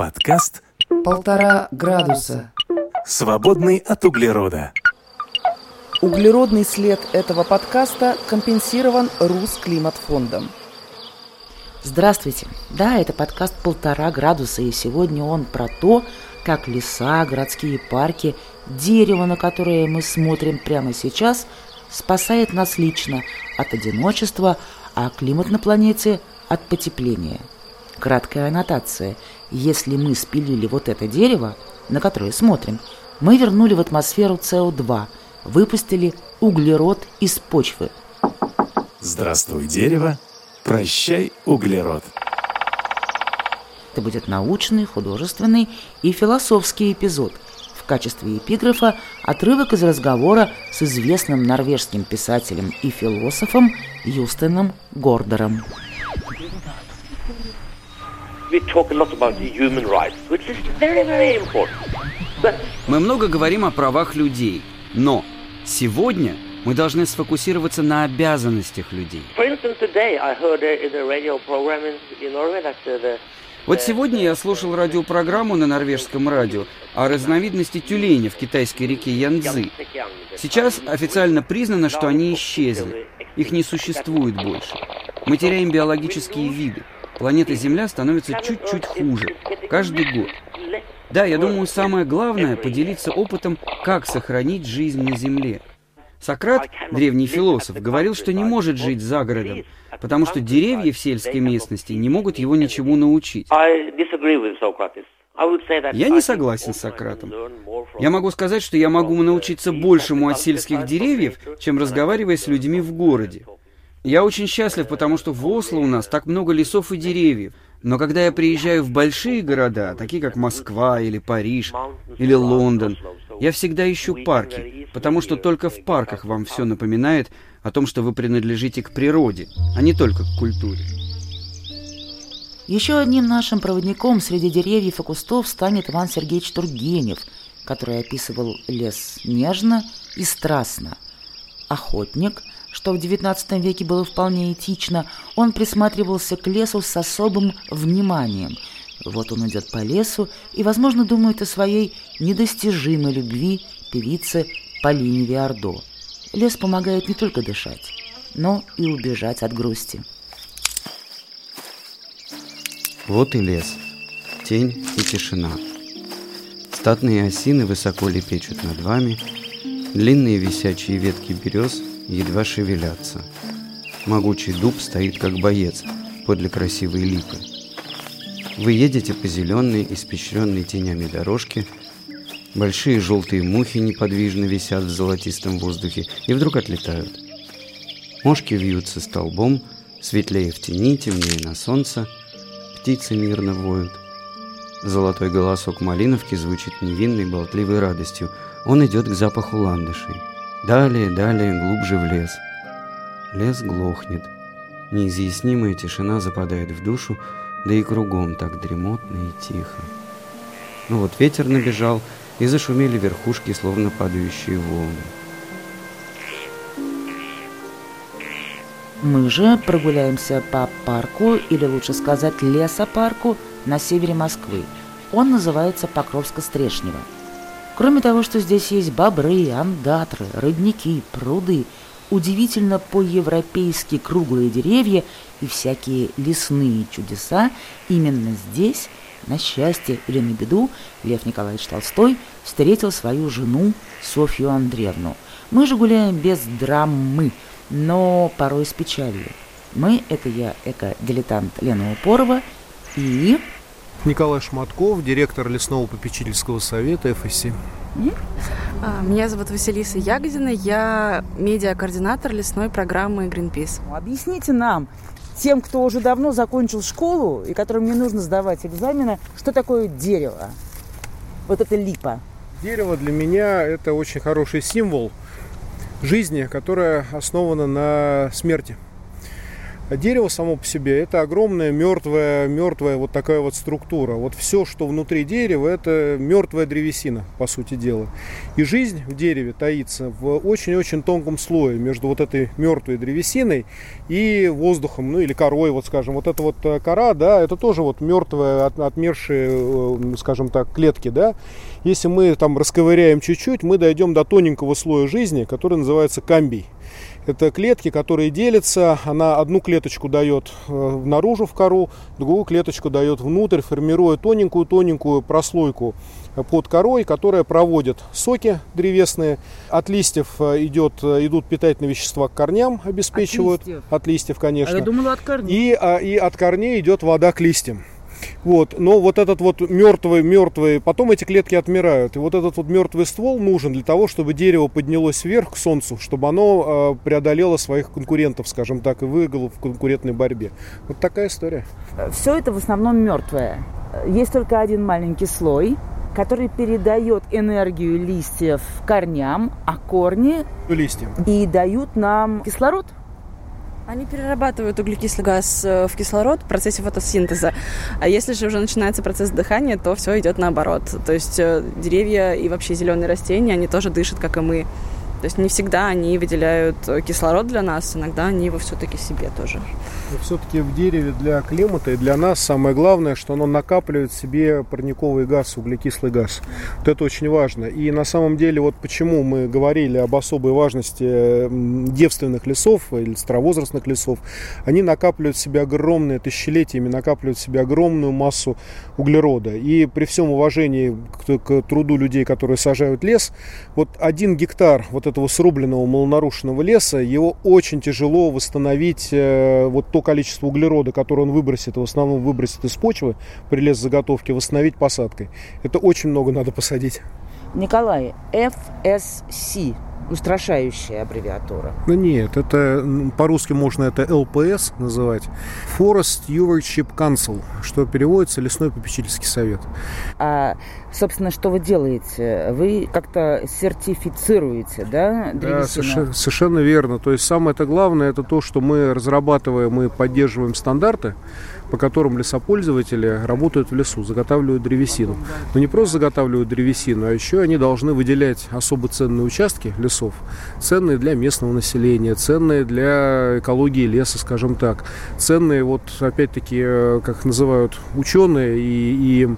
Подкаст Полтора градуса. «Свободный от углерода». Углеродный след этого подкаста компенсирован Русклиматфондом. Здравствуйте. Да, это подкаст «Полтора градуса», и сегодня он про то, как леса, городские парки, дерево, на которое мы смотрим прямо сейчас, спасает нас лично от одиночества, а климат на планете – от потепления. Краткая аннотация. Если мы спилили вот это дерево, на которое смотрим, мы вернули в атмосферу СО2, выпустили углерод из почвы. Здравствуй, дерево. Прощай, углерод. Это будет научный, художественный и философский эпизод. В качестве эпиграфа отрывок из разговора с известным норвежским писателем и философом Юстеном Гордером. Мы много говорим о правах людей, но сегодня мы должны сфокусироваться на обязанностях людей. Вот сегодня я слушал радиопрограмму на норвежском радио о разновидности тюленя в китайской реке Янцзы. Сейчас официально признано, что они исчезли. Их не существует больше. Мы теряем биологические виды. Планета Земля становится чуть-чуть хуже. Каждый год. Да, я думаю, самое главное – поделиться опытом, как сохранить жизнь на Земле. Сократ, древний философ, говорил, что не может жить за городом, потому что деревья в сельской местности не могут его ничему научить. Я не согласен с Сократом. Я могу сказать, что я могу научиться большему от сельских деревьев, чем разговаривая с людьми в городе. Я очень счастлив, потому что в Осло у нас так много лесов и деревьев. Но когда я приезжаю в большие города, такие как Москва или Париж или Лондон, я всегда ищу парки, потому что только в парках вам все напоминает о том, что вы принадлежите к природе, а не только к культуре. Еще одним нашим проводником среди деревьев и кустов станет Иван Сергеевич Тургенев, который описывал лес нежно и страстно. Охотник, что в XIX веке было вполне этично, он присматривался к лесу с особым вниманием – вот он идет по лесу и, возможно, думает о своей недостижимой любви певице Полине Виардо. Лес помогает не только дышать, но и убежать от грусти. Вот и лес. Тень и тишина. Статные осины высоко лепечут над вами, длинные висячие ветки берез едва шевелятся. Могучий дуб стоит как боец подле красивой липы. Вы едете по зеленой, испещренной тенями дорожке. Большие желтые мухи неподвижно висят в золотистом воздухе и вдруг отлетают. Мошки вьются столбом, светлее в тени, темнее на солнце. Птицы мирно воют. Золотой голосок малиновки звучит невинной, болтливой радостью. Он идет к запаху ландышей. Далее, далее, глубже в лес. Лес глохнет. Неизъяснимая тишина западает в душу, да и кругом так дремотно и тихо. Ну вот ветер набежал, и зашумели верхушки, словно падающие волны. Мы же прогуляемся по парку, или лучше сказать лесопарку, на севере Москвы. Он называется Покровско-Стрешнево. Кроме того, что здесь есть бобры, андатры, родники, пруды – удивительно по-европейски круглые деревья и всякие лесные чудеса, именно здесь, на счастье или на беду, Лев Николаевич Толстой встретил свою жену Софью Андреевну. Мы же гуляем без драмы, но порой с печалью. Мы – это я, эко-дилетант Лена Упорова и... Николай Шматков, директор лесного попечительского совета ФСИ. А, меня зовут Василиса Ягодина, я медиакоординатор лесной программы Greenpeace. Объясните нам, тем, кто уже давно закончил школу и которым не нужно сдавать экзамены, что такое дерево? Вот это липа. Дерево для меня это очень хороший символ жизни, которая основана на смерти. Дерево само по себе это огромная мертвая, мертвая вот такая вот структура. Вот все, что внутри дерева, это мертвая древесина, по сути дела. И жизнь в дереве таится в очень-очень тонком слое между вот этой мертвой древесиной и воздухом, ну или корой, вот скажем. Вот эта вот э, кора, да, это тоже вот мертвые, от, отмершие, э, скажем так, клетки, да. Если мы там расковыряем чуть-чуть, мы дойдем до тоненького слоя жизни, который называется камбий. Это клетки, которые делятся. Она одну клеточку дает э, наружу в кору, другую клеточку дает внутрь, формируя тоненькую-тоненькую прослойку под корой, которая проводит соки древесные. От листьев э, идет, э, идут питательные вещества к корням, обеспечивают. От листьев? От листьев, конечно. А я думала от корней. И, а, и от корней идет вода к листьям. Вот, но вот этот вот мертвый, мертвый, потом эти клетки отмирают. И вот этот вот мертвый ствол нужен для того, чтобы дерево поднялось вверх к солнцу, чтобы оно э, преодолело своих конкурентов, скажем так, и выиграло в конкурентной борьбе. Вот такая история. Все это в основном мертвое. Есть только один маленький слой, который передает энергию листьев корням, а корни Листьям. и дают нам кислород. Они перерабатывают углекислый газ э, в кислород в процессе фотосинтеза. А если же уже начинается процесс дыхания, то все идет наоборот. То есть э, деревья и вообще зеленые растения, они тоже дышат, как и мы. То есть не всегда они выделяют э, кислород для нас, иногда они его все-таки себе тоже. Все-таки в дереве для климата и для нас самое главное, что оно накапливает в себе парниковый газ, углекислый газ. Вот это очень важно. И на самом деле, вот почему мы говорили об особой важности девственных лесов или старовозрастных лесов, они накапливают в себе огромные, тысячелетиями накапливают в себе огромную массу углерода. И при всем уважении к, к труду людей, которые сажают лес, вот один гектар вот этого срубленного малонарушенного леса, его очень тяжело восстановить э, вот то количество углерода, которое он выбросит, в основном выбросит из почвы при лесозаготовке, восстановить посадкой. Это очень много надо посадить. Николай, FSC, устрашающая аббревиатура. Ну нет, это по-русски можно это ЛПС называть. Forest Stewardship Council, что переводится Лесной попечительский совет. А, собственно, что вы делаете? Вы как-то сертифицируете, да, Да, древесину? совершенно, совершенно верно. То есть самое это главное, это то, что мы разрабатываем и поддерживаем стандарты, по которым лесопользователи работают в лесу, заготавливают древесину. Но не просто заготавливают древесину, а еще они должны выделять особо ценные участки лесов, ценные для местного населения, ценные для экологии леса, скажем так, ценные, вот опять-таки, э, как называют ученые и, и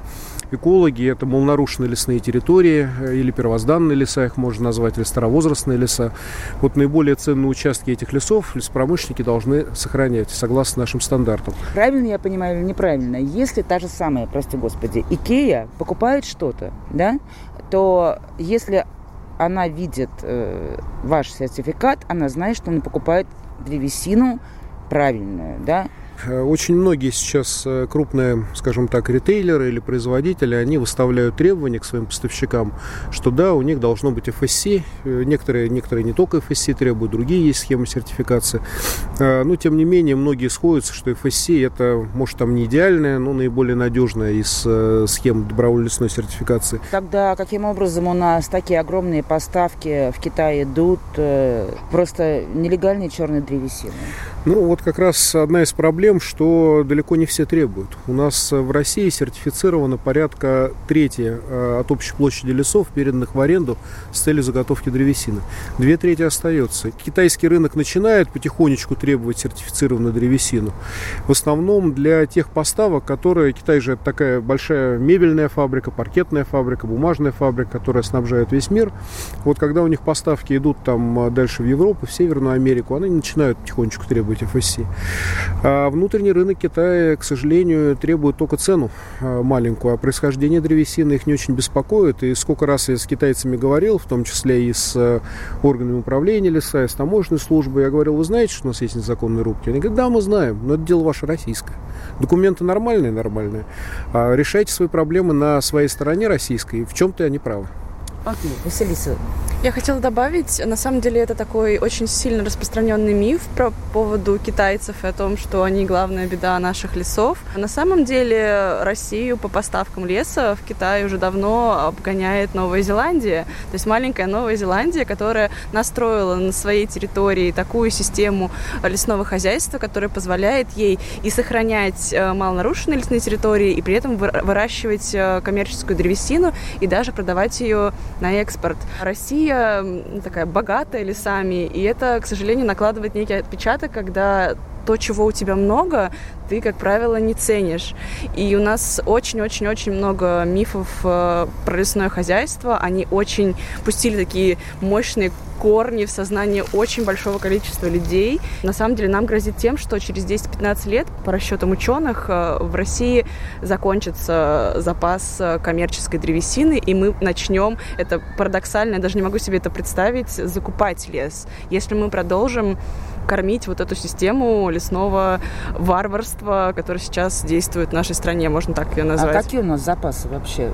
экологи, это малонарушенные лесные территории э, или первозданные леса, их можно назвать, или старовозрастные леса. Вот наиболее ценные участки этих лесов лесопромышленники должны сохранять, согласно нашим стандартам. Правильно я понимаю или неправильно? Если та же самая, прости господи, Икея покупает что-то, да, то если она видит э, ваш сертификат, она знает, что она покупает древесину правильную, да, Очень многие сейчас э, крупные, скажем так, ритейлеры или производители, они выставляют требования к своим поставщикам, что да, у них должно быть FSC. Э, Некоторые, некоторые не только FSC требуют, другие есть схемы сертификации. Э, Но, тем не менее, многие сходятся, что FSC это, может, там не идеальная, но наиболее надежная из э, схем добровольной лесной сертификации. Тогда каким образом у нас такие огромные поставки в Китай идут э, просто нелегальной черной древесины? Ну, вот как раз одна из проблем, что далеко не все требуют. У нас в России сертифицировано порядка трети э, от общей площади лесов, переданных в аренду с целью заготовки древесины. Две трети остается. Китайский рынок начинает потихонечку требовать сертифицированную древесину. В основном для тех поставок, которые... Китай же это такая большая мебельная фабрика, паркетная фабрика, бумажная фабрика, которая снабжает весь мир. Вот когда у них поставки идут там э, дальше в Европу, в Северную Америку, они начинают потихонечку требовать FSC. А внутренний рынок Китая, к сожалению, требует только цену а, маленькую, а происхождение древесины их не очень беспокоит. И сколько раз я с китайцами говорил, в том числе и с э, органами управления леса, и с таможенной службой, я говорил, вы знаете, что у нас есть незаконные рубки? Они говорят, да, мы знаем, но это дело ваше российское. Документы нормальные, нормальные. А решайте свои проблемы на своей стороне российской, в чем-то они правы. Окей, Василиса, Я хотела добавить, на самом деле это такой очень сильно распространенный миф про поводу китайцев и о том, что они главная беда наших лесов. На самом деле Россию по поставкам леса в Китай уже давно обгоняет Новая Зеландия. То есть маленькая Новая Зеландия, которая настроила на своей территории такую систему лесного хозяйства, которая позволяет ей и сохранять э, малонарушенные лесные территории, и при этом выра- выращивать э, коммерческую древесину и даже продавать ее на экспорт. Россия такая богатая лесами, и это, к сожалению, накладывает некий отпечаток, когда то, чего у тебя много, ты, как правило, не ценишь. И у нас очень-очень-очень много мифов э, про лесное хозяйство. Они очень пустили такие мощные корни в сознание очень большого количества людей. На самом деле нам грозит тем, что через 10-15 лет, по расчетам ученых, э, в России закончится запас э, коммерческой древесины, и мы начнем, это парадоксально, я даже не могу себе это представить, закупать лес. Если мы продолжим кормить вот эту систему лесного варварства, которая сейчас действует в нашей стране, можно так ее а назвать. какие у нас запасы вообще?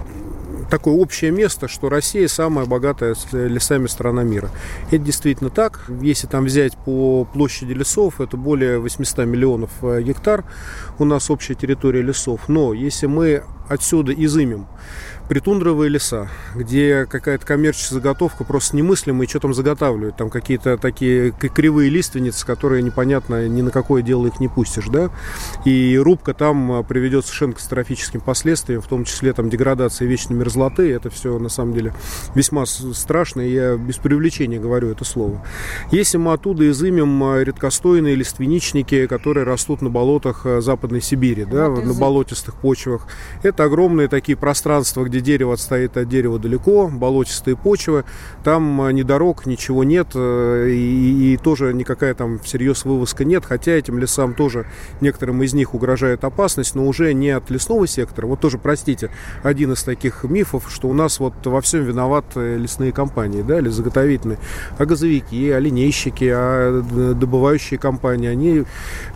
такое общее место, что Россия самая богатая лесами страна мира. Это действительно так. Если там взять по площади лесов, это более 800 миллионов э, гектар у нас общая территория лесов. Но если мы отсюда изымем притундровые леса, где какая-то коммерческая заготовка просто немыслимая, и что там заготавливают. Там какие-то такие кривые лиственницы, которые непонятно, ни на какое дело их не пустишь, да. И рубка там а, приведет совершенно катастрофическим последствиям, в том числе там деградация вечной мерзлоты. Это все на самом деле весьма страшно, и я без привлечения говорю это слово. Если мы оттуда изымем а, редкостойные лиственничники, которые растут на болотах а, Западной Сибири, да, Вот на болотистых почвах, это огромные такие пространства, где дерево отстоит от дерева далеко, болотистые почвы, там а, ни дорог, ничего нет, э, и, и тоже никакая там всерьез вывозка нет, хотя этим лесам тоже, некоторым из них угрожает опасность, но уже не от лесного сектора. Вот тоже, простите, один из таких мифов, что у нас вот во всем виноваты лесные компании, да, или заготовительные, а газовики, а линейщики, а д- добывающие компании, они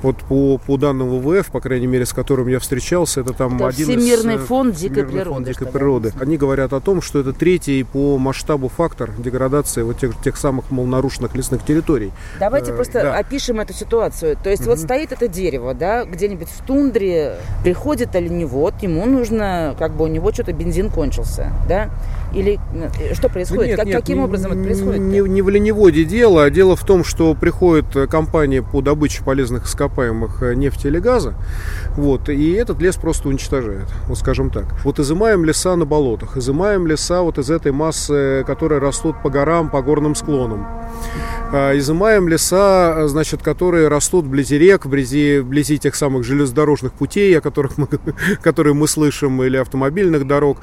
вот по, по данным ВВФ, по крайней мере, с которым я встречался, это там Это один из, Всемирный э, фонд дикой Всемирный природы, фонд дикой природы. Они говорят о том, что это третий по масштабу фактор деградации вот тех, тех самых малонарушенных лесных территорий. Давайте Э, просто да. опишем эту ситуацию. То есть вот стоит это дерево, да, где-нибудь в тундре, приходит оленевод, ему нужно, как бы у него что-то бензин кончился, да? Или э, что происходит? Нет, как, нет, каким не- образом это происходит? Не, не в лениводе дело, а дело в том, что приходит э, компания по добыче полезных ископаемых э, нефти или газа, вот, и этот лес просто уничтожает, вот скажем так. Вот изымаем леса на болотах, изымаем леса вот из этой массы, которые растут по горам, по горным склонам. А, Изымаем леса, э, значит, которые растут вблизи рек, вблизи, вблизи тех самых железнодорожных путей, о которых мы, которые мы слышим, или автомобильных дорог.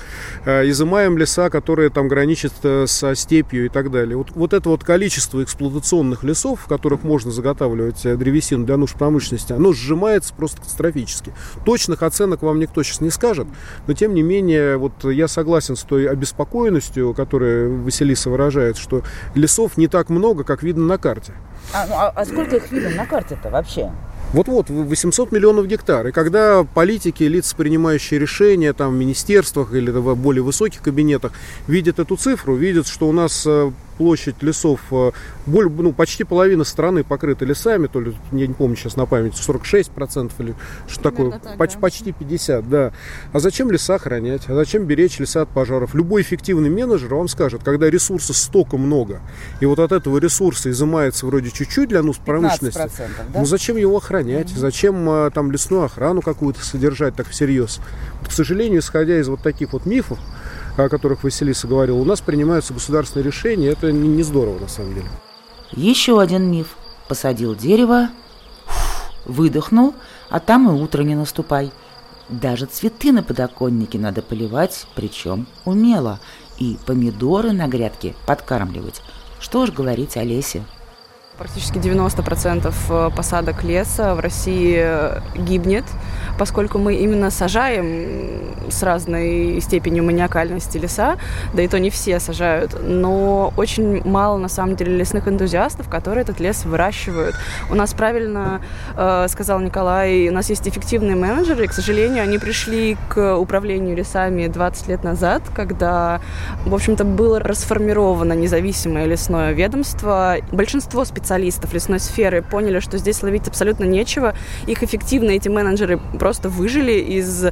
А, Изымаем леса, которые там граничат э, со степью и так далее. Вот, вот это вот количество эксплуатационных лесов, в которых можно заготавливать э, древесину для нужд промышленности, оно сжимается просто катастрофически. Точных оценок вам никто сейчас не скажет, но тем не менее, вот я согласен с той обеспокоенностью, которую Василиса выражает, что лесов не так много, как видно на карте. А, ну, а- а сколько их видно на карте-то вообще? Вот-вот, 800 миллионов гектар. И когда политики, лица, принимающие решения там, в министерствах или в более высоких кабинетах, видят эту цифру, видят, что у нас э, площадь лесов, э, боль- ну, почти половина страны покрыта лесами, то ли, я не помню сейчас на память, 46% или что такое, так, поч- да. почти 50, да. А зачем леса охранять? А зачем беречь леса от пожаров? Любой эффективный менеджер вам скажет, когда ресурсов столько много, и вот от этого ресурса изымается вроде чуть-чуть для нужд промышленности, 15%, да? ну зачем его охранять? Зачем а, там лесную охрану какую-то содержать так всерьез? Вот, к сожалению, исходя из вот таких вот мифов, о которых Василиса говорила, у нас принимаются государственные решения. Это не, здорово на самом деле. Еще один миф. Посадил дерево, выдохнул, а там и утро не наступай. Даже цветы на подоконнике надо поливать, причем умело. И помидоры на грядке подкармливать. Что ж говорить о лесе? Практически 90% э, посадок леса в России гибнет, поскольку мы именно сажаем с разной степенью маниакальности леса, да и то не все сажают, но очень мало на самом деле лесных энтузиастов, которые этот лес выращивают. У нас правильно э, сказал Николай, у нас есть эффективные менеджеры, и, к сожалению, они пришли к управлению лесами 20 лет назад, когда, в общем-то, было расформировано независимое лесное ведомство. Большинство специалистов лесной сферы поняли, что здесь ловить абсолютно нечего. Их эффективно эти менеджеры просто выжили из э,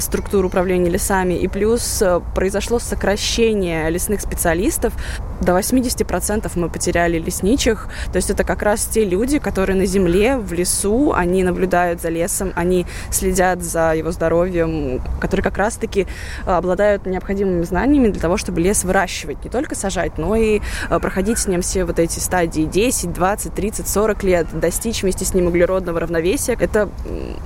структур управления лесами. И плюс э, произошло сокращение лесных специалистов. До 80% мы потеряли лесничих. То есть это как раз те люди, которые на земле, в лесу, они наблюдают за лесом, они следят за его здоровьем, которые как раз-таки э, обладают необходимыми знаниями для того, чтобы лес выращивать, не только сажать, но и проходить с ним все вот эти стадии 10, 20, 30, 40 лет, достичь вместе с ним углеродного равновесия. Это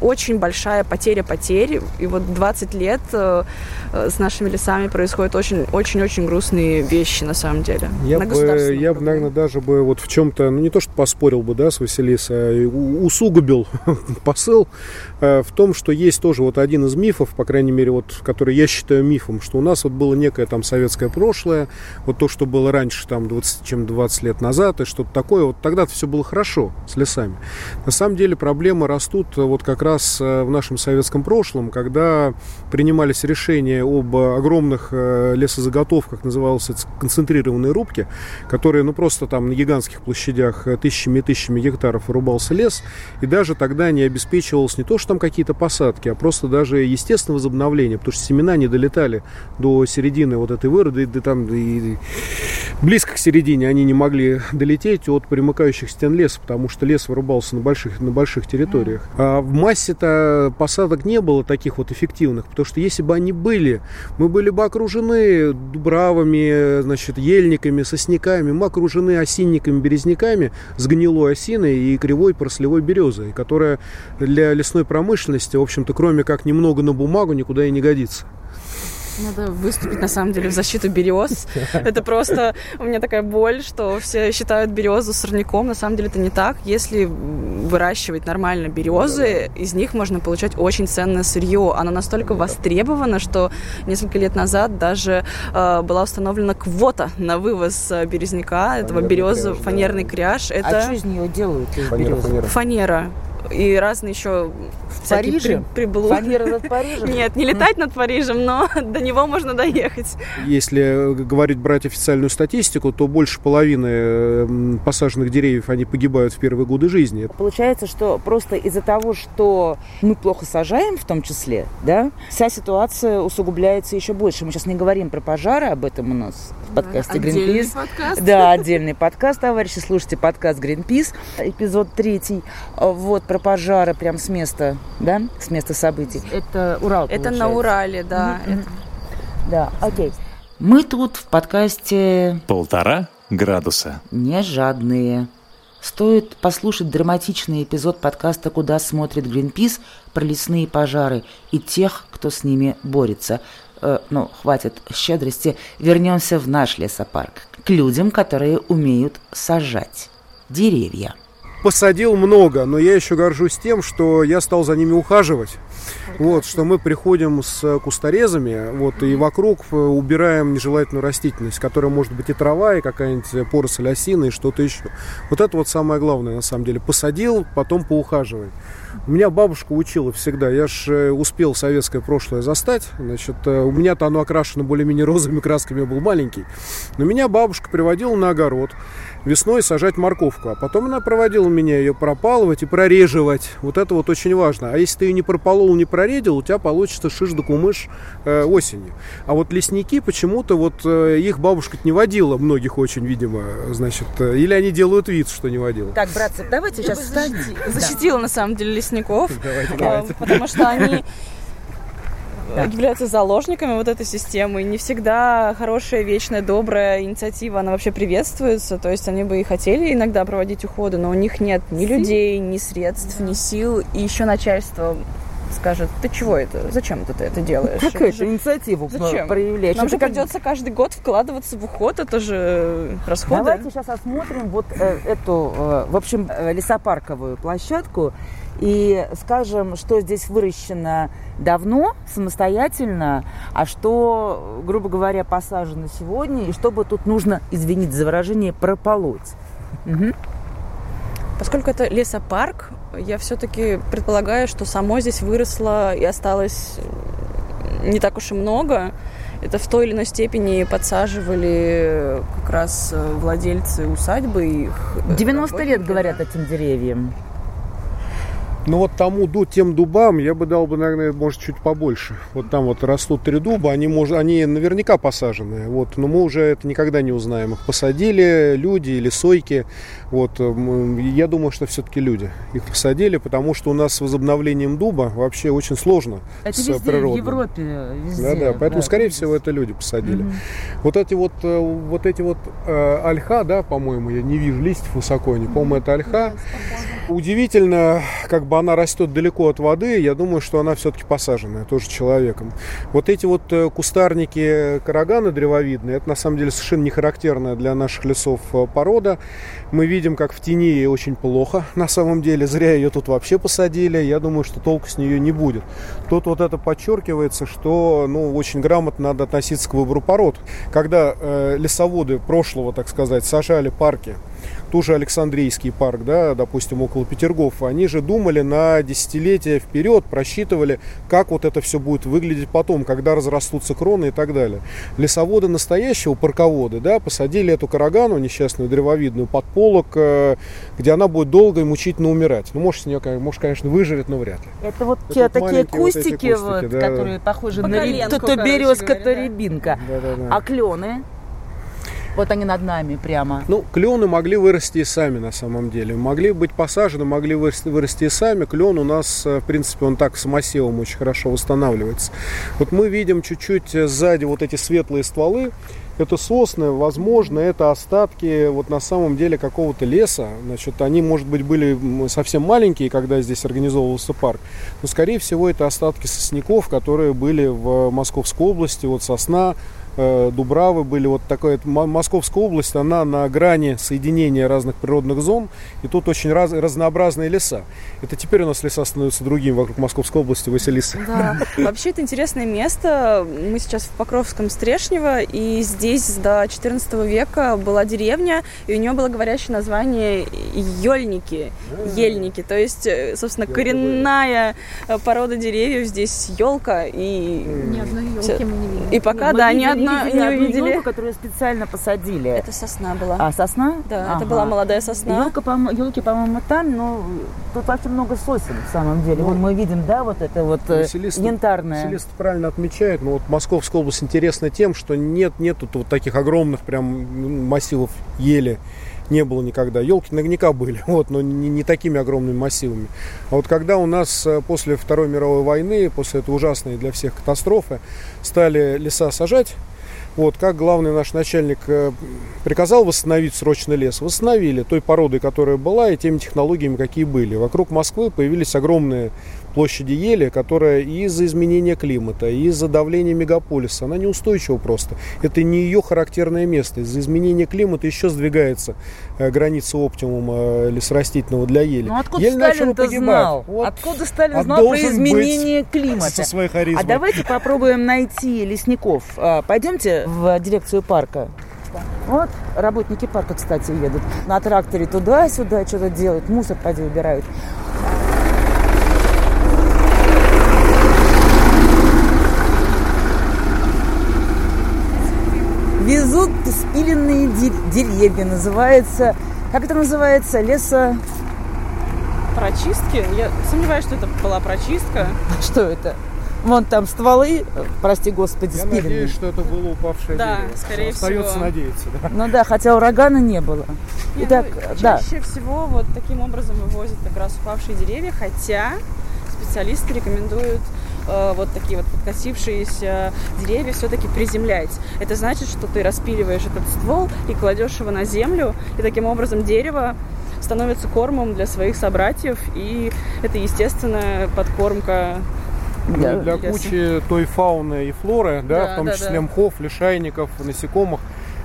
очень большая потеря потерь. И вот 20 лет э, с нашими лесами происходят очень-очень-очень грустные вещи на самом деле. Я на бы, я бы, наверное, даже бы вот в чем-то, ну не то, что поспорил бы, да, с Василисой, а усугубил посыл э, в том, что есть тоже вот один из мифов, по крайней мере, вот, который я считаю мифом, что у нас вот было некое там советское прошлое, вот то, что было раньше, там, 20, чем 20 лет назад, и что-то такое, вот тогда-то все было хорошо с лесами. На самом деле проблемы растут вот как раз э, в нашем советском прошлом, когда принимались решения об огромных э, лесозаготовках, назывался концентрированные рубки, которые, ну, просто там на гигантских площадях э, тысячами и тысячами гектаров вырубался лес, и даже тогда не обеспечивалось не то, что там какие-то посадки, а просто даже естественное возобновление, потому что семена не долетали до середины вот этой выроды, да, там, и близко к середине они не могли долететь от примыкающих стен леса, потому что лес вырубался на больших, на больших территориях. А в массе-то посадок не было таких вот эффективных, потому что если бы они были, мы были бы окружены дубравами, значит, ельниками, сосняками, мы окружены осинниками, березняками с гнилой осиной и кривой порослевой березой, которая для лесной промышленности, в общем-то, кроме как немного на бумагу, никуда и не годится. Надо выступить, на самом деле, в защиту берез. Это просто у меня такая боль, что все считают березу сорняком. На самом деле это не так. Если выращивать нормально березы, из них можно получать очень ценное сырье. Оно настолько востребовано, что несколько лет назад даже э, была установлена квота на вывоз э, березняка, этого березы, фанерный кряж. Это... А что из нее делают? Из березы? Фанера и разные еще в Париже? При. Фанера над Парижем? Нет, не летать над Парижем, но до него можно доехать. Если говорить, брать официальную статистику, то больше половины посаженных деревьев, они погибают в первые годы жизни. Получается, что просто из-за того, что мы плохо сажаем в том числе, да, вся ситуация усугубляется еще больше. Мы сейчас не говорим про пожары, об этом у нас в подкасте да, Greenpeace. Подкаст. Да, отдельный подкаст, товарищи. Слушайте подкаст Greenpeace, эпизод третий. Вот, про пожары прям с места, да, с места событий. Это Урал, Это получается. на Урале, да. Mm-hmm. Это... Да, окей. Мы тут в подкасте... Полтора градуса. Не жадные. Стоит послушать драматичный эпизод подкаста «Куда смотрит Гринпис» про лесные пожары и тех, кто с ними борется. Э, ну, хватит щедрости. Вернемся в наш лесопарк. К людям, которые умеют сажать деревья посадил много, но я еще горжусь тем, что я стал за ними ухаживать. Вот, что мы приходим с кусторезами, вот, и вокруг э, убираем нежелательную растительность, которая может быть и трава, и какая-нибудь поросль осины, и что-то еще. Вот это вот самое главное, на самом деле. Посадил, потом поухаживай. У меня бабушка учила всегда. Я же э, успел советское прошлое застать. Значит, э, у меня-то оно окрашено более-менее розовыми красками, я был маленький. Но меня бабушка приводила на огород весной сажать морковку. А потом она проводила меня ее пропалывать и прореживать. Вот это вот очень важно. А если ты ее не прополол, не проредил, у тебя получится шиш да кумыш э, осенью. А вот лесники почему-то вот э, их бабушка не водила, многих очень, видимо, значит, э, или они делают вид, что не водила. Так, братцы, давайте сейчас. Защитила, на самом деле, лесников. Давайте, давайте. Потому что они да. являются заложниками вот этой системы. Не всегда хорошая, вечная, добрая инициатива, она вообще приветствуется. То есть они бы и хотели иногда проводить уходы, но у них нет ни людей, ни средств, ни сил, и еще начальство скажет, ты чего это? Зачем ты это делаешь? Как это, инициативу Зачем? проявляешь? Нам Это же как- придется каждый год вкладываться в уход, это же расходы. Давайте сейчас осмотрим вот э, эту, э, в общем, э, лесопарковую площадку и скажем, что здесь выращено давно, самостоятельно, а что, грубо говоря, посажено сегодня, и что бы тут нужно, извините за выражение, прополоть. Мгм. Поскольку это лесопарк, я все-таки предполагаю, что само здесь выросло и осталось не так уж и много. Это в той или иной степени подсаживали как раз э, владельцы усадьбы. Их э, 90 лет, работники, говорят да. этим деревьям. Ну вот тому, тем дубам я бы дал бы, наверное, может, чуть побольше. Вот там вот растут три дуба, они, может, они наверняка посаженные. Вот, но мы уже это никогда не узнаем. Их посадили люди или сойки. Вот, м, я думаю, что все-таки люди их посадили, потому что у нас с возобновлением дуба вообще очень сложно Это с везде, в природным. Европе, везде. Да, да, поэтому, да. скорее всего, это люди посадили. Мгм. Вот эти вот, э, вот эти вот э, ольха, да, по-моему, я не вижу листьев высоко, не по-моему, это ольха. Удивительно, как бы она растет далеко от воды, я думаю, что она все-таки посаженная, тоже человеком. Вот эти вот э, кустарники караганы древовидные, это на самом деле совершенно не характерная для наших лесов э, порода. Мы видим, как в тени ей очень плохо, на самом деле, зря ее тут вообще посадили, я думаю, что толку с нее не будет. Тут вот это подчеркивается, что ну, очень грамотно надо относиться к выбору пород. Когда э, лесоводы прошлого, так сказать, сажали парки, ту же Александрийский парк, да, допустим, около Петергофа, они же думали на десятилетия вперед, просчитывали, как вот это все будет выглядеть потом, когда разрастутся кроны и так далее. Лесоводы настоящего, парководы, да, посадили эту карагану, несчастную древовидную, под полок, э, где она будет долго и мучительно умирать. Ну, может, с нее, может, конечно, выживет, но вряд ли. Это вот Это те вот такие маленькие вот эти кустики, кустики, вот, да, которые похожи По на коленку, то, то березка, то да. рябинка. Да-да-да. А клены? Вот они над нами прямо. Ну, клены могли вырасти и сами на самом деле. Могли быть посажены, могли вырасти, вырасти и сами. Клен у нас, э, в принципе, он так самосевом очень хорошо восстанавливается. Вот мы видим чуть-чуть сзади вот эти светлые стволы. Это сосны, возможно, это остатки вот на самом деле какого-то леса. Значит, они, может быть, были совсем маленькие, когда здесь организовывался парк. Но, скорее всего, это остатки сосняков, которые были в Московской области. Вот сосна, Дубравы были. Вот такая Московская область, она на грани соединения разных природных зон. И тут очень раз- разнообразные леса. Это теперь у нас леса становятся другими вокруг Московской области, Василиса. Да. Вообще это интересное место. Мы сейчас в Покровском Стрешнево, и здесь до 14 века была деревня, и у нее было говорящее название Ёльники, Ельники. То есть, э, собственно, коренная э, порода деревьев здесь елка и Ни одной елки мы не видели. и пока да ни видели- одна видели не одну увидели. елку, которую специально посадили. Это сосна была. А, сосна? Да, это была молодая сосна. Елка, по елки, по-моему, там, но тут вообще много сосен, в самом деле. Ну, Вон мы видим, да, вот это вот Василиса- янтарное. Василиса правильно отмечает, но вот Московская область интересна тем, что нет, нет тут вот таких огромных прям ну, массивов ели. Не было никогда. Елки наверняка были, вот, но не, не такими огромными массивами. А вот когда у нас э, после Второй мировой войны, после этой ужасной для всех катастрофы, стали леса сажать, вот, как главный наш начальник э, приказал восстановить срочно лес, восстановили той породой, которая была, и теми технологиями, какие были. Вокруг Москвы появились огромные площади ели, которая из-за изменения климата, и из-за давления мегаполиса, она неустойчива просто. Это не ее характерное место. Из-за изменения климата еще сдвигается э, граница оптимума э, лесорастительного для ели. Ну откуда Ель Сталин-то погибать. знал? Вот. Откуда Сталин А знал про изменение быть климата? Со своей харизмой. А давайте попробуем найти лесников. А, Пойдемте в дирекцию парка. Вот работники парка, кстати, едут. На тракторе туда-сюда что-то делают, мусор поди убирают. Везут спиленные де- деревья, называется... Как это называется? Лесо... Прочистки? Я сомневаюсь, что это была прочистка. Что это? Вон там стволы, э, прости господи, Я спиленные. надеюсь, что это было упавшее Да, дерево. скорее Остается всего. надеяться, да. Ну да, хотя урагана не было. Не, Итак, ну, да. чаще всего вот таким образом вывозят как раз упавшие деревья, хотя специалисты рекомендуют вот такие вот подкосившиеся деревья все-таки приземлять. Это значит, что ты распиливаешь этот ствол и кладешь его на землю, и таким образом дерево становится кормом для своих собратьев, и это естественная подкормка для, для кучи той фауны и флоры, да, Да, в том да, числе да. мхов, лишайников, насекомых,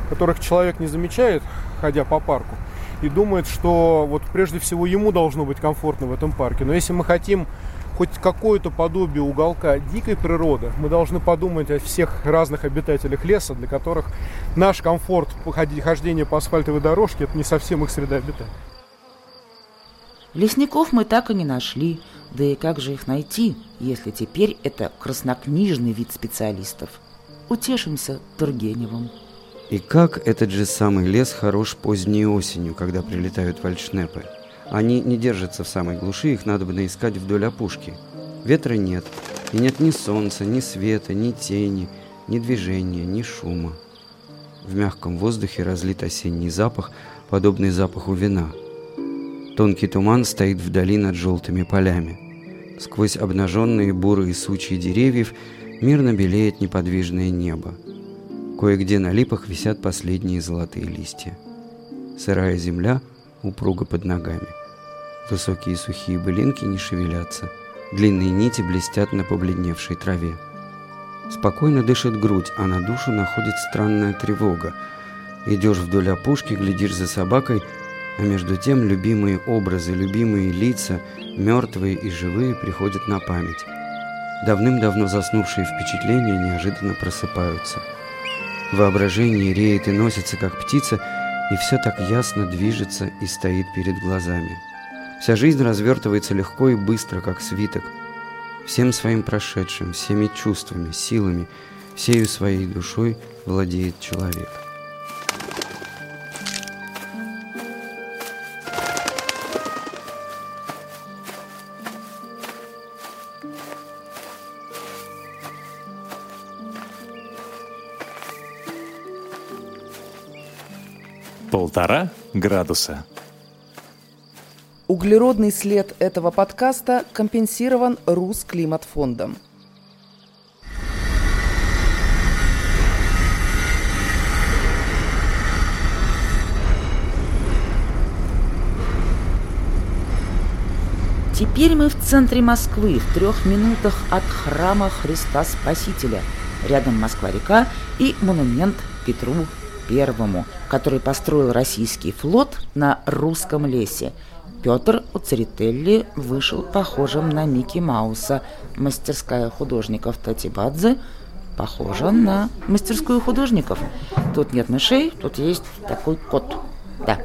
которых человек не замечает, ходя по парку, и думает, что вот прежде всего ему должно быть комфортно в этом парке. Но если мы хотим хоть какое-то подобие уголка дикой природы, мы должны подумать о всех разных обитателях леса, для которых наш комфорт хождения по асфальтовой дорожке это не совсем их среда обитания. Лесников мы так и не нашли, да и как же их найти, если теперь это краснокнижный вид специалистов? Утешимся Тургеневым. И как этот же самый лес хорош поздней осенью, когда прилетают вальшнепы. Они не держатся в самой глуши, их надо бы наискать вдоль опушки. Ветра нет, и нет ни солнца, ни света, ни тени, ни движения, ни шума. В мягком воздухе разлит осенний запах, подобный запаху вина. Тонкий туман стоит вдали над желтыми полями. Сквозь обнаженные бурые сучьи деревьев мирно белеет неподвижное небо. Кое-где на липах висят последние золотые листья. Сырая земля упруга под ногами. Высокие сухие былинки не шевелятся. Длинные нити блестят на побледневшей траве. Спокойно дышит грудь, а на душу находит странная тревога. Идешь вдоль опушки, глядишь за собакой, а между тем любимые образы, любимые лица, мертвые и живые, приходят на память. Давным-давно заснувшие впечатления неожиданно просыпаются. Воображение реет и носится, как птица, и все так ясно движется и стоит перед глазами. Вся жизнь развертывается легко и быстро, как свиток. Всем своим прошедшим, всеми чувствами, силами, всею своей душой владеет человек. Полтора градуса. Углеродный след этого подкаста компенсирован Русклиматфондом. Теперь мы в центре Москвы, в трех минутах от храма Христа Спасителя. Рядом Москва-река и монумент Петру Первому, который построил российский флот на русском лесе. Петр у Церетелли вышел похожим на Микки Мауса. Мастерская художников Татибадзе похожа на мастерскую художников. Тут нет мышей, тут есть такой кот. Да,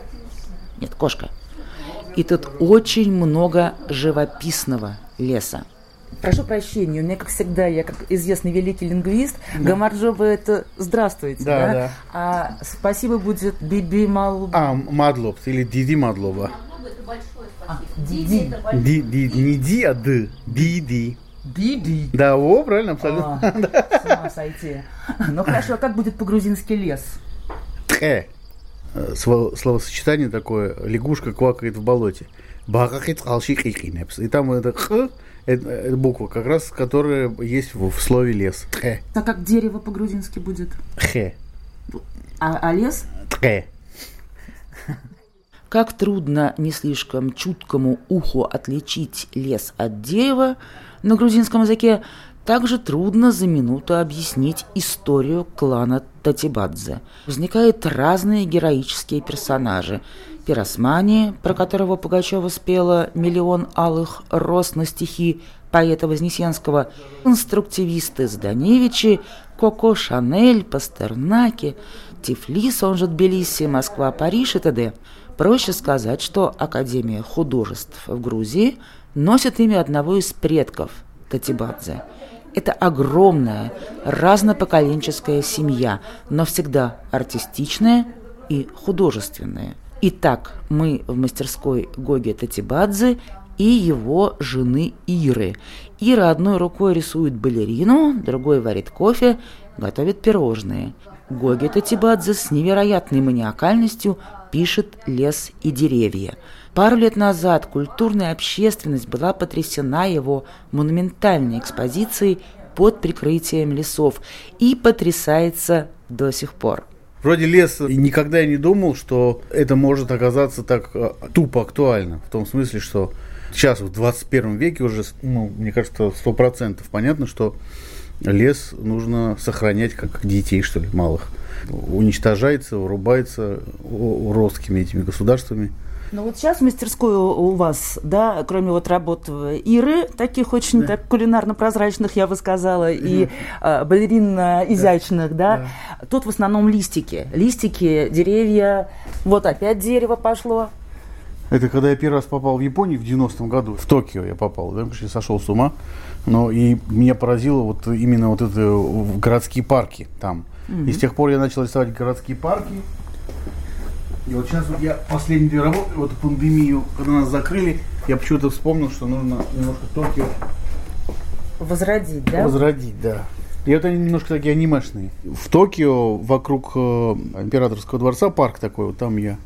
нет, кошка. И тут очень много живописного леса. Прошу прощения, у меня, как всегда, я как известный великий лингвист, Гамарджоба это здравствуйте, Да, да? да. А спасибо будет Биби Малу... А, Мадлоб или Диди Мадлоба. Диди. Ди, ди, не Ди, а Д. Диди. Диди. Да, о, правильно, абсолютно. А, с ума сойти. Ну хорошо, а как будет по-грузински лес? Тхе. Э, Слово- Словосочетание такое, лягушка квакает в болоте. Бахахит алши кикинепс. И там это х, это, это буква, как раз, которая есть в, в слове лес. Тхе. Так как дерево по-грузински будет? Хе. А, а лес? Тхе. Как трудно не слишком чуткому уху отличить лес от дерева на грузинском языке, также трудно за минуту объяснить историю клана Татибадзе. Возникают разные героические персонажи. Пиросмани, про которого Пугачева спела «Миллион алых роз» на стихи поэта Вознесенского, конструктивисты Зданевичи, Коко Шанель, Пастернаки, Тифлис, он же Тбилиси, Москва, Париж и т.д. Проще сказать, что Академия художеств в Грузии носит имя одного из предков Татибадзе. Это огромная, разнопоколенческая семья, но всегда артистичная и художественная. Итак, мы в мастерской Гоги Татибадзе и его жены Иры. Ира одной рукой рисует балерину, другой варит кофе, готовит пирожные. Гоги Татибадзе с невероятной маниакальностью пишет «Лес и деревья». Пару лет назад культурная общественность была потрясена его монументальной экспозицией под прикрытием лесов и потрясается до сих пор. Вроде лес, никогда я не думал, что это может оказаться так э, тупо актуально. В том смысле, что сейчас, в 21 веке уже, ну, мне кажется, сто процентов понятно, что лес нужно сохранять как детей, что ли, малых. Уничтожается, вырубается уродскими этими государствами. Ну вот сейчас в мастерской у вас, да, кроме вот работ Иры, таких очень да. так кулинарно-прозрачных, я бы сказала, и э, балерин изящных, да. да, да, тут в основном листики. Листики, деревья, вот опять дерево пошло. Это когда я первый раз попал в Японию в 90-м году, в Токио я попал, да, я сошел с ума. Но и меня поразило вот именно вот это городские парки там. Mm-hmm. И с тех пор я начал рисовать городские парки. И вот сейчас вот я последние две работы, вот пандемию, когда нас закрыли, я почему-то вспомнил, что нужно немножко Токио возродить, да? Возродить, да. И это немножко такие анимешные. В Токио вокруг э, императорского дворца парк такой, вот там я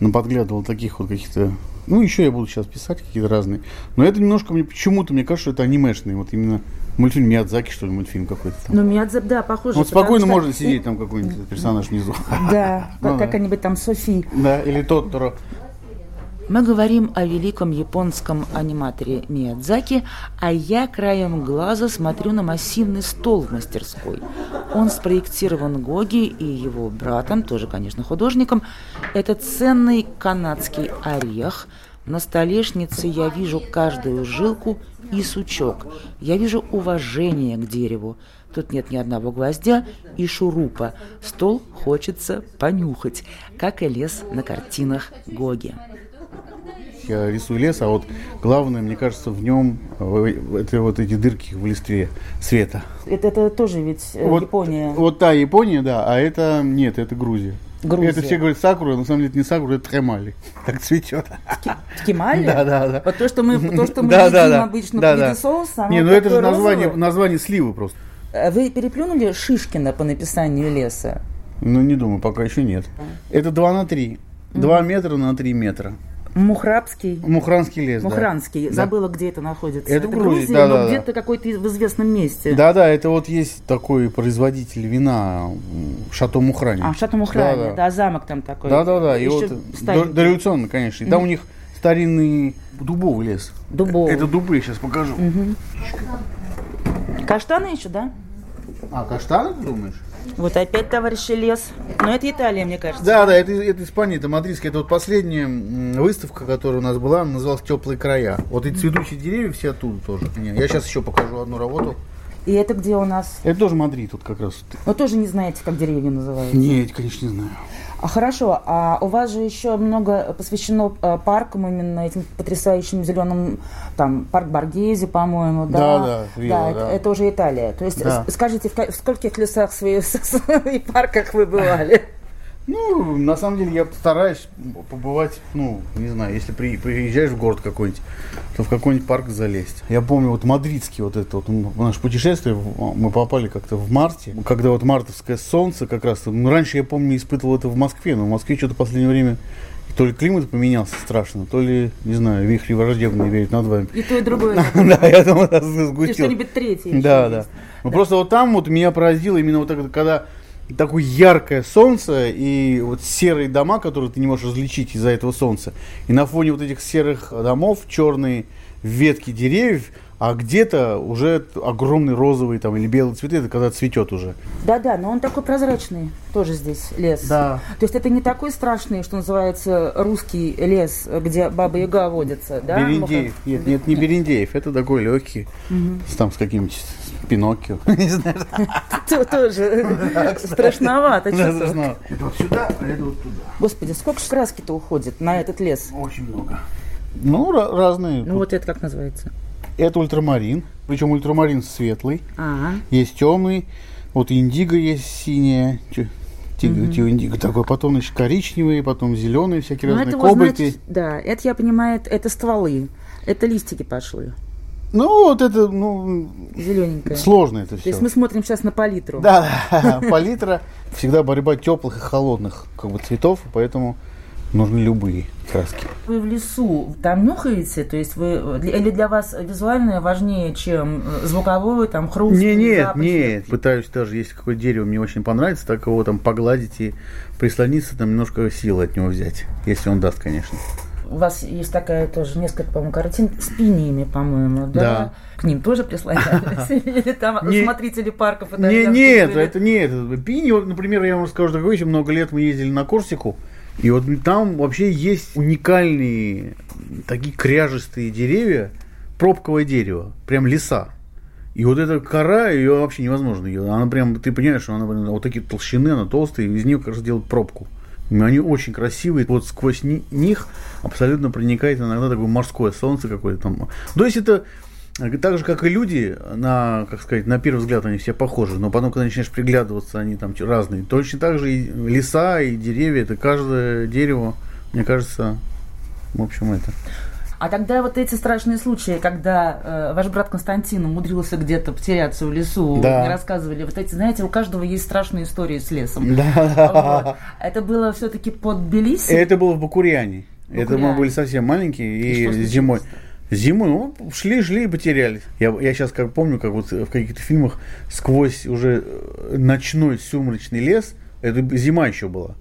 наподглядывал таких вот каких-то ну, еще я буду сейчас писать какие-то разные. Но это немножко мне почему-то, мне кажется, что это анимешный. Вот именно мультфильм Миядзаки, что ли, мультфильм какой-то там. Ну, Миядзаки, да, похоже. Вот спокойно что... можно сидеть там какой-нибудь персонаж внизу. Да, ну как-нибудь там Софи. Да, или Тоттoro. Мы говорим о великом японском аниматоре Миядзаки, а я краем глаза смотрю на массивный стол в мастерской. Он спроектирован Гоги и его братом, тоже, конечно, художником. Это ценный канадский орех. На столешнице я вижу каждую жилку и сучок. Я вижу уважение к дереву. Тут нет ни одного гвоздя и шурупа. Стол хочется понюхать, как и лес на картинах Гоги я рисую лес, а вот главное, мне кажется, в нем это вот эти дырки в листве света. Это, это тоже ведь э, вот, Япония. Вот та Япония, да, а это нет, это Грузия. Грузия. Это все говорят сакура, на самом деле это не сакура, это тремали. Так цветет. В Кемале? Да, да, да. Вот то, что мы, то, что мы да, видим да, обычно да, в виде да. соуса. Не, ну это же название, название сливы просто. Э, вы переплюнули Шишкина по написанию леса? Ну, не думаю, пока еще нет. Это 2 на 3. 2 метра на 3 метра. Мухрабский. Мухранский лес. Мухранский. Да. Забыла, где это находится. Это, это Грузия, Грузия да, но да, где-то да. какой-то в известном месте. Да, да, это вот есть такой производитель вина Шато Мухрани. А, Шато Мухрани, да, да. да, замок там такой. Да, да, да. И вот дореволюционный, конечно. И там у них старинный дубовый лес. Дубовый. Это дубы, сейчас покажу. Угу. Каштаны еще, да? А, каштаны, ты думаешь? Вот опять товарищи лес. Но это Италия, мне кажется. Да, да, это, это Испания, это Мадридская. Это вот последняя выставка, которая у нас была, называлась «Теплые края». Вот эти цветущие деревья все оттуда тоже. Я сейчас еще покажу одну работу. И это где у нас? Это тоже Мадрид, тут как раз. Вы тоже не знаете, как деревья называются? Нет, конечно, не знаю. А хорошо, а у вас же еще много посвящено э, паркам, именно этим потрясающим зеленым, там, парк Баргези, по-моему, да? Да, да, Вилла, да, да. Это, это уже Италия. То есть, да. скажите, в, в скольких лесах своих и парках вы бывали? Ну, на самом деле я стараюсь побывать, ну, не знаю, если при, приезжаешь в город какой-нибудь, то в какой-нибудь парк залезть. Я помню вот мадридский вот это вот наше путешествие, мы попали как-то в марте, когда вот мартовское солнце как раз, ну, раньше я помню испытывал это в Москве, но в Москве что-то в последнее время то ли климат поменялся страшно, то ли, не знаю, вихри враждебные веют над вами. И то, и другое. Да, я думаю, сгустил. что-нибудь третье. Да, да. Ну просто вот там вот меня поразило именно вот это, когда такое яркое солнце и вот серые дома, которые ты не можешь различить из-за этого солнца. И на фоне вот этих серых домов черные ветки деревьев, а где-то уже огромный розовый там или белый цветы, это когда цветет уже. Да-да, но он такой прозрачный, тоже здесь лес. Да. То есть это не такой страшный, что называется русский лес, где баба Яга водится, да? Берендеев. Нет, нет, не Берендеев, это такой легкий, угу. там с каким-нибудь Пиноккио. Не знаю. Тоже страшновато. Это вот сюда, а это вот туда. Господи, сколько краски-то уходит на этот лес? Очень много. Ну, разные. Ну, вот это как называется? Это ультрамарин. Причем ультрамарин светлый. Ага. Есть темный. Вот индиго есть синяя. Тигр, угу. индиго такой, потом, значит, коричневые, потом зеленые, всякие ну, разные, это кобальты. Значит, да, это я понимаю, это стволы, это листики пошли. Ну, вот это, ну... Зелененькое. Сложно это все. То есть мы смотрим сейчас на палитру. Да, палитра. Всегда борьба теплых и холодных как бы цветов, поэтому нужны любые краски. Вы в лесу там нюхаете? То есть вы или для вас визуальное важнее, чем звуковое, там хруст? Не, нет, запахи? нет. Пытаюсь даже, если какое дерево мне очень понравится, так его там погладить и прислониться, там немножко силы от него взять, если он даст, конечно. у вас есть такая тоже несколько, по-моему, картин с пиниями, по-моему, да? Да. К ним тоже прислонялись? Или там Не- смотрители парков Не, нет, это нет. это Пини, например, я вам расскажу такую вещь. Много лет мы ездили на Корсику, и вот там вообще есть уникальные такие кряжестые деревья, пробковое дерево, прям леса. И вот эта кора, ее вообще невозможно. Ее, она прям, ты понимаешь, что она вот такие толщины, она толстая, и из нее как раз делают пробку. И они очень красивые. Вот сквозь ни- них абсолютно проникает иногда такое морское солнце какое-то там. То есть это так же, как и люди, на, как сказать, на первый взгляд они все похожи, но потом, когда начинаешь приглядываться, они там разные. Точно так же и леса, и деревья, это каждое дерево, мне кажется, в общем, это. А тогда вот эти страшные случаи, когда э, ваш брат Константин умудрился где-то потеряться в лесу, Да. рассказывали, вот эти, знаете, у каждого есть страшные истории с лесом. Вот. Да. Это было все-таки под Белиси? Это было в Бакурьяне. Это мы были совсем маленькие, И и, что случилось? Зимой. Ну, шли, шли и потерялись. Я, я сейчас как помню, как вот в каких-то фильмах сквозь уже э, ночной сумрачный лес, это зима еще была,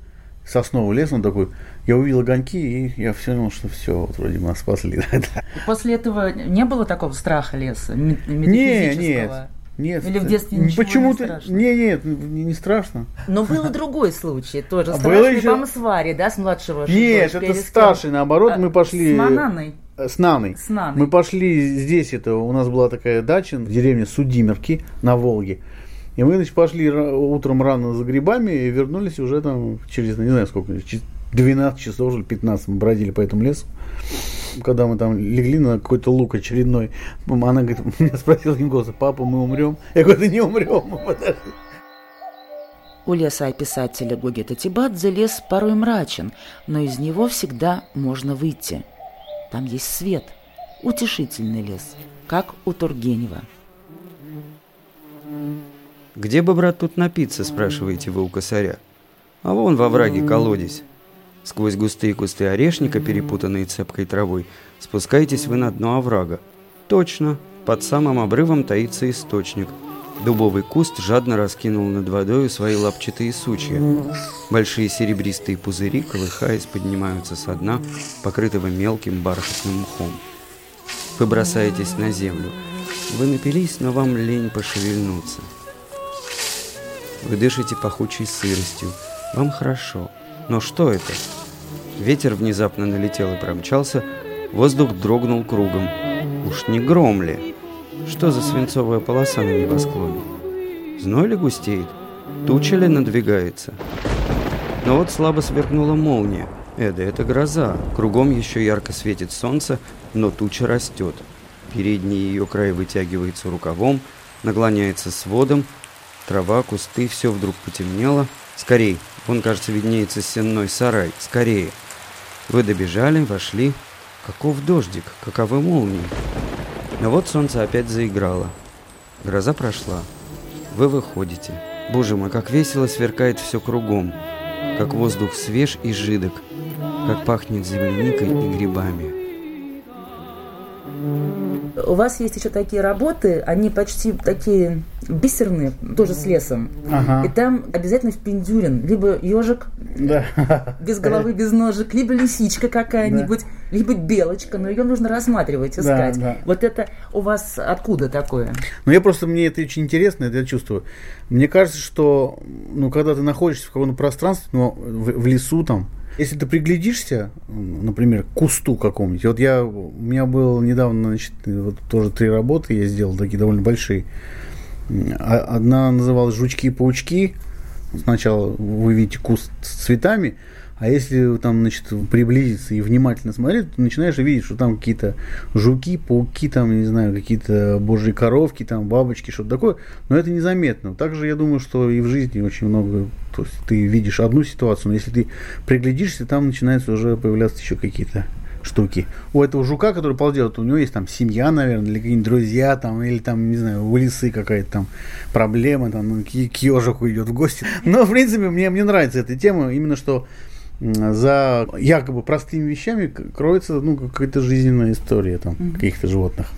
сосновый лес, он такой, я увидел огоньки, и я все думал, что все, вот вроде нас спасли. После этого не было такого страха леса, ме- Не, метафизического? нет, нет. Или в детстве ничего не Почему-то, страшно? не, нет, не, не страшно. Но был другой случай, тоже А страшный, еще- Варей, да, с младшего? Нет, это перескал. старший, наоборот, А, мы пошли... С Мананой? С Наной. С Наной. Мы пошли здесь, это у нас была такая дача в деревне Судимерки на Волге. И мы, значит, пошли утром рано за грибами и вернулись уже там через, не знаю сколько, чи- 12 часов, или 15 мы бродили по этому лесу. Когда мы там легли на какой-то лук очередной, она говорит, меня спросила им голоса, папа, мы умрем? Я говорю, да не умрем, мы подожди». У леса писателя Гогета Тибадзе лес порой мрачен, но из него всегда можно выйти. Там есть свет, утешительный лес, как у Тургенева. Где бы, брат, тут напиться, спрашиваете вы у косаря? А вон во враге колодец. Сквозь густые кусты орешника, перепутанные цепкой травой, спускаетесь вы на дно оврага. Точно, под самым обрывом таится источник. Дубовый куст жадно раскинул над водою свои лапчатые сучья. Большие серебристые пузыри, колыхаясь, поднимаются со дна, покрытого мелким бархатным мхом. Вы бросаетесь на землю. Вы напились, но вам лень пошевельнуться. Вы дышите пахучей сыростью. Вам хорошо. Но что это? Ветер внезапно налетел и промчался. Воздух дрогнул кругом. Уж не гром ли? Что за свинцовая полоса на небосклоне? Зной ли густеет? Туча ли надвигается? Но вот слабо сверкнула молния. Эда, это гроза. Кругом еще ярко светит солнце, но туча растет. Передний ее край вытягивается рукавом, наклоняется сводом. Трава, кусты, все вдруг потемнело. Скорей, вон, кажется, виднеется сенной сарай. Скорее. Вы добежали, вошли. Каков дождик, каковы молнии. Но вот солнце опять заиграло. Гроза прошла. Вы выходите. Боже мой, как весело сверкает все кругом. Как воздух свеж и жидок. Как пахнет земляникой и грибами. У вас есть еще такие работы, они почти такие бисерные, тоже с лесом. Ага. И там обязательно впендюрен. Либо ежик Да. без головы, без ножек, либо лисичка какая-нибудь, либо белочка, но ее нужно рассматривать, Да, искать. да. Вот это у вас откуда такое? Ну, я просто, мне это очень интересно, это я чувствую. Мне кажется, что, ну, когда ты находишься в каком-то пространстве, ну, в, в лесу там, если ты приглядишься, например, к кусту какому-нибудь, вот я, у меня было недавно, значит, вот тоже три работы я сделал, такие довольно большие. А- Одна называлась «Жучки и паучки». Сначала вы видите куст с цветами, а если там, значит, приблизиться и внимательно смотреть, то начинаешь видеть, что там какие-то жуки, пауки, там, не знаю, какие-то божьи коровки, там, бабочки, что-то такое. Но это незаметно. Также я думаю, что и в жизни очень много, то есть ты видишь одну ситуацию, но если ты приглядишься, там начинаются уже появляться еще какие-то штуки. У этого жука, который ползет, у него есть там семья, наверное, или какие-нибудь друзья, там, или там, не знаю, у лисы какая-то там проблема, там, к, ежику идет в гости. Но, в принципе, мне, мне нравится эта тема, именно что за якобы простыми вещами кроется ну, какая-то жизненная история там, каких-то животных.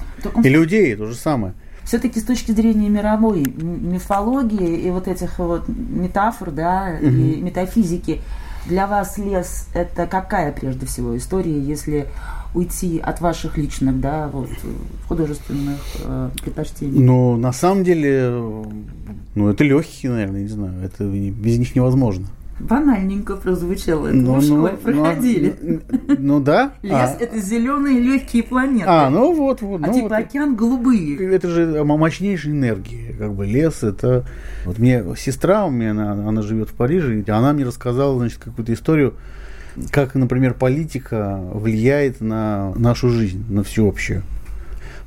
И людей то же самое. все-таки с точки зрения мировой мифологии и вот этих вот метафор, да, угу. и метафизики, для вас лес это какая прежде всего история, если уйти от ваших личных, да, вот, художественных э, предпочтений? Ну, на самом деле, ну, это легкие, наверное, не знаю, это без них невозможно. Банальненько прозвучало. Это ну, в школе ну, проходили. Ну, ну да. Лес а. это зеленые легкие планеты. А, ну вот, вот. А ну, типа вот. океан голубые. Это же мощнейшая энергия. Как бы лес это. Вот мне сестра у меня, она, она живет в Париже, и она мне рассказала, значит, какую-то историю, как, например, политика влияет на нашу жизнь, на всеобщую.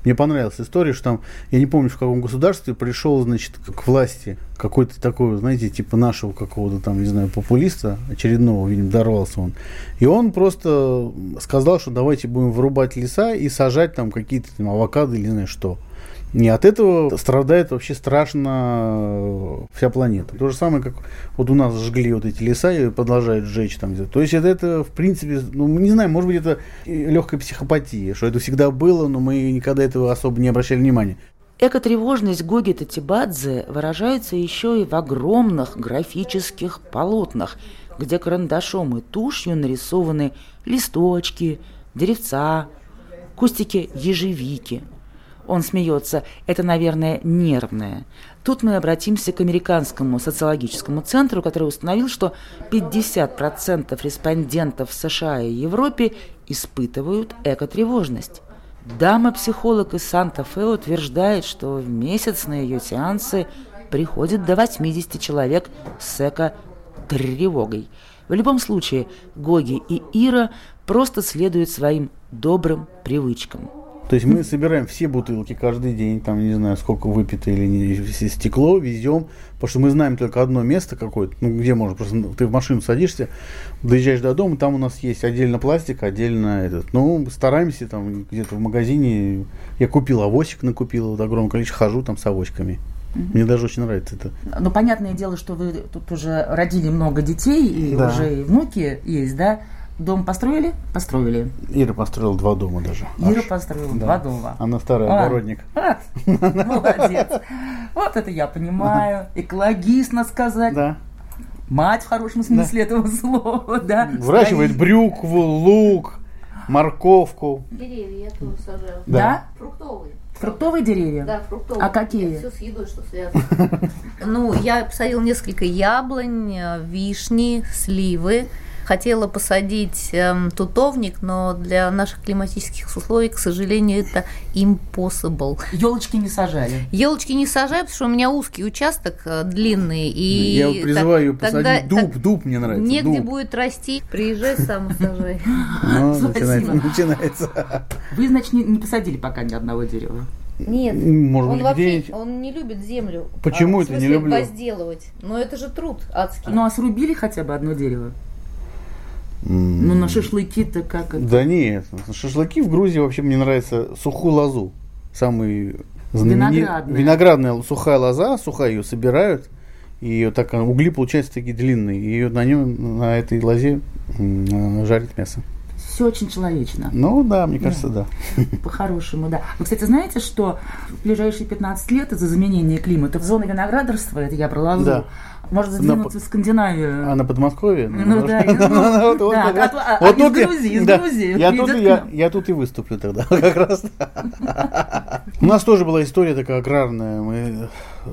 Мне понравилась история, что там, я не помню, в каком государстве пришел, значит, к власти какой-то такой, знаете, типа нашего какого-то там, не знаю, популиста очередного, видимо, дорвался он. И он просто сказал, что давайте будем вырубать леса и сажать там какие-то там авокадо или не знаю что. И от этого страдает вообще страшно вся планета. То же самое, как вот у нас сжгли вот эти леса и продолжают сжечь там. То есть это, это, в принципе, ну, не знаю, может быть, это легкая психопатия, что это всегда было, но мы никогда этого особо не обращали внимания. Экотревожность Гоги Татибадзе выражается еще и в огромных графических полотнах, где карандашом и тушью нарисованы листочки, деревца, кустики ежевики, он смеется. Это, наверное, нервное. Тут мы обратимся к американскому социологическому центру, который установил, что 50% респондентов в США и Европе испытывают экотревожность. Дама-психолог из Санта-Фе утверждает, что в месяц на ее сеансы приходит до 80 человек с эко-тревогой. В любом случае, Гоги и Ира просто следуют своим добрым привычкам. То есть мы собираем все бутылки каждый день, там не знаю, сколько выпито или не, стекло, везем, потому что мы знаем только одно место какое-то, ну где можно, просто ты в машину садишься, доезжаешь до дома, там у нас есть отдельно пластик, отдельно этот. Ну, стараемся там где-то в магазине, я купил авосик, накупил, вот огромное количество, хожу там с авоськами. Мне даже очень нравится это. Ну, понятное дело, что вы тут уже родили много детей, и да. уже и внуки есть, да? Дом построили? Построили. Ира построила два дома даже. Ира Аж. построила да. два дома. Она старый а, огородник. Вот, молодец. Вот это я понимаю. Экологично сказать. Да. Мать в хорошем смысле да. этого слова, да. Выращивает Стоит. брюкву, лук, морковку. Деревья я тоже сажаю. Да? да? Фруктовые. Фруктовые деревья? Да, фруктовые. А какие? Все с едой, что связано. Ну, я посадил несколько яблонь, э, вишни, сливы, хотела посадить эм, тутовник, но для наших климатических условий, к сожалению, это impossible. Елочки не сажали? Елочки не сажаю, потому что у меня узкий участок, э, длинный. И Я призываю ее посадить тогда, дуб, так, дуб мне нравится. Негде дуб. будет расти, приезжай сам сажай. Ну, начинается. Вы, значит, не посадили пока ни одного дерева? Нет, Может он вообще он не любит землю. Почему а, это не люблю? возделывать. Но это же труд адский. Ну а срубили хотя бы одно дерево? Ну, на шашлыки-то как это? Да нет, шашлыки в Грузии вообще мне нравится сухую лозу. Самый. Виноградная. Виноградная сухая лоза, сухая ее собирают. И ее так, угли получаются такие длинные. И ее на нем, на этой лозе жарит мясо все очень человечно. Ну да, мне кажется, да. да. По-хорошему, да. Вы, кстати, знаете, что в ближайшие 15 лет из-за изменения климата в зоне виноградарства, это я про лозу, да. Может задвинуться на, в Скандинавию. А на Подмосковье? Ну да, вот тут Грузии, из Грузии. Я тут и выступлю тогда, как раз. У нас тоже была история такая аграрная. Мы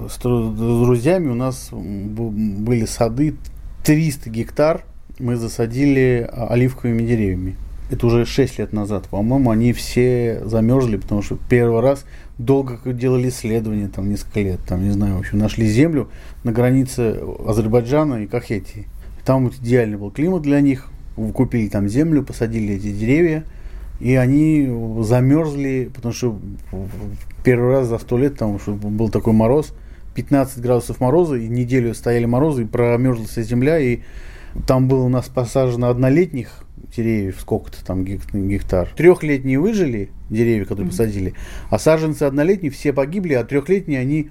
с друзьями, у нас были сады 300 гектар, мы засадили оливковыми деревьями это уже 6 лет назад, по-моему, они все замерзли, потому что первый раз долго делали исследования, там несколько лет, там, не знаю, в общем, нашли землю на границе Азербайджана и Кахетии. Там вот идеальный был климат для них, купили там землю, посадили эти деревья, и они замерзли, потому что первый раз за сто лет там был такой мороз, 15 градусов мороза, и неделю стояли морозы, и промерзла вся земля, и там было у нас посажено однолетних деревьев, сколько-то там гектар. Трехлетние выжили, деревья, которые mm-hmm. посадили, а саженцы однолетние все погибли, а трехлетние они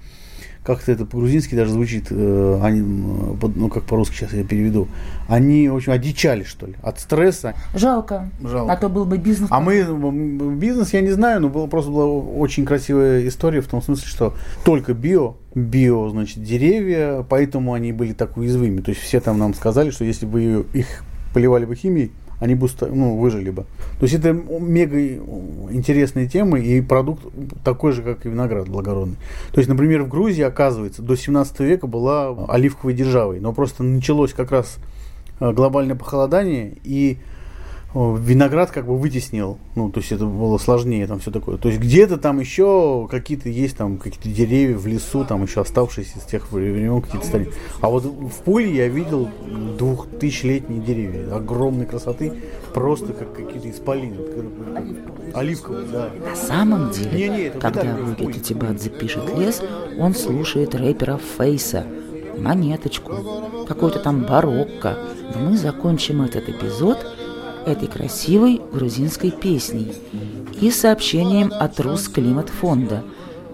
как-то это по-грузински даже звучит, э, они, ну как по-русски сейчас я переведу, они, в общем, одичали, что ли, от стресса. Жалко. Жалко. А то был бы бизнес. А мы, бизнес, я не знаю, но было, просто была очень красивая история в том смысле, что только био, био, значит, деревья, поэтому они были так уязвимы. То есть все там нам сказали, что если бы их поливали бы химией, они бы ну, выжили бы. То есть это мега интересные темы и продукт такой же, как и виноград благородный. То есть, например, в Грузии, оказывается, до 17 века была оливковой державой, но просто началось как раз э, глобальное похолодание, и виноград как бы вытеснил, ну, то есть это было сложнее, там все такое. То есть где-то там еще какие-то есть там какие-то деревья в лесу, там еще оставшиеся с тех времен какие-то стали. А вот в Пуле я видел двухтысячелетние деревья, огромной красоты, просто как какие-то исполины. Оливковые, да. На самом деле, не, не, когда Руки Тибадзе пишет лес, он слушает рэпера Фейса, монеточку, какой-то там барокко. Но мы закончим этот эпизод – этой красивой грузинской песней и сообщением от Русклимат-фонда.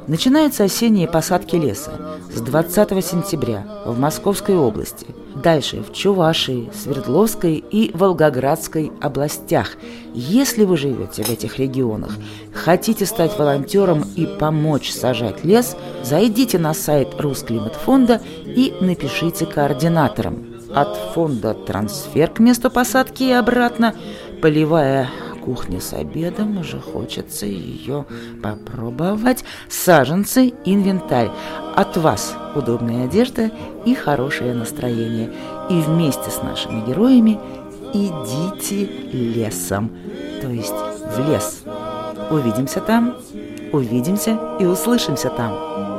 Начинаются осенние посадки леса с 20 сентября в Московской области, дальше в Чувашии, Свердловской и Волгоградской областях. Если вы живете в этих регионах, хотите стать волонтером и помочь сажать лес, зайдите на сайт Русклимат-фонда и напишите координаторам – от фонда трансфер к месту посадки и обратно. Поливая кухню с обедом, уже хочется ее попробовать. Саженцы, инвентарь. От вас удобная одежда и хорошее настроение. И вместе с нашими героями идите лесом, то есть в лес. Увидимся там, увидимся и услышимся там.